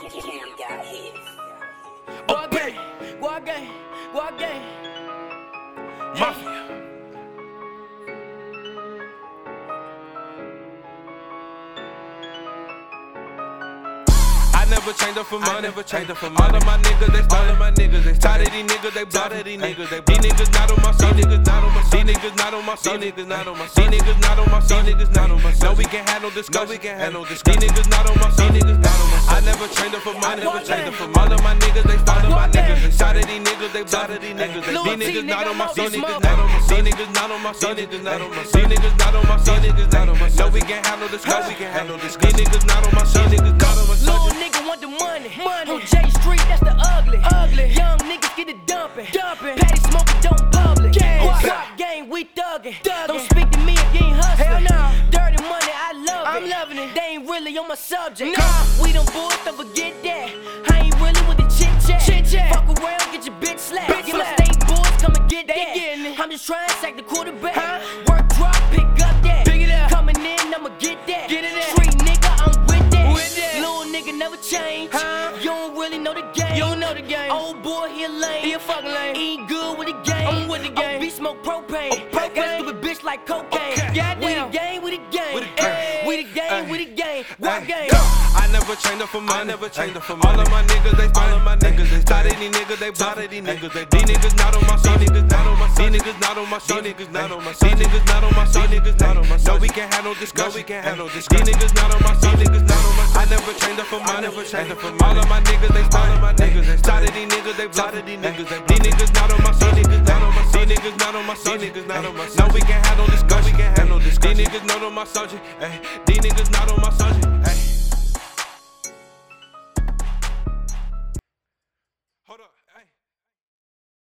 Cam got hit. Guap gang, guap gang, guap. Mafia. I never changed up for money. never changed up for money. All of my niggas, they all of my niggas, they tired of these niggas, they tired these niggas, they these niggas not on my side, niggas not on my side, these niggas not on my side, niggas not on my side, these niggas not on my side, niggas not on my side. No, we can handle discussion, no, we can handle discussion. These niggas not on my side, niggas not on my side. I never changed up for money, never changed up for money. All of my niggas, they follow my niggas, tired of these niggas, they of these niggas, these niggas not on my side, niggas not on my side, these niggas not on my side, niggas not on my side, these niggas not on my side, niggas not on my side. No, we can handle discussion, we can handle discussion. These niggas not on my side, niggas not on my side. Little nigga want the money. money. On J Street, we thuggin'. thuggin'. Don't speak to me if you ain't hustling. Hell no. Dirty money, I love it. I'm loving it. They ain't really on my subject. Nah. We don't boys, don't forget that. I ain't really with the chit chat. Chit chat. Fuck around, get your bitch slapped. Bitch get my state boys, come and get they that. Getting it. I'm just trying to sack the quarterback. Huh? Work nigga never change. Huh? You don't really know the game. You don't know the game. Old boy, he a lame. He a fucking lame. He ain't good with the game. I'm with the game. OB smoke propane. Oh, propane. Got a stupid bitch like cocaine. Okay. Goddamn. We the game, we the game. We the game. Ay. We the game, we the game. What game? I never changed up for money. I never changed up for money. All of my niggas, they all of my niggas, they tired of these niggas, they tired of these niggas, they these niggas not on my side, niggas not on my side, these niggas not on my side, niggas not on my side, these niggas not on my side, niggas not on my side. No, we can handle discussion, we can handle discussion. These niggas not on my side, niggas not on my side. I never changed up for money, never changed up for money. All of my niggas, they all of my niggas, they tired of these niggas, they tired of these niggas, these niggas not on my side, niggas not on my side, these niggas not on my side, niggas not on my side. No, we can handle discussion, not on my subject, ayy. These niggas not on my subject,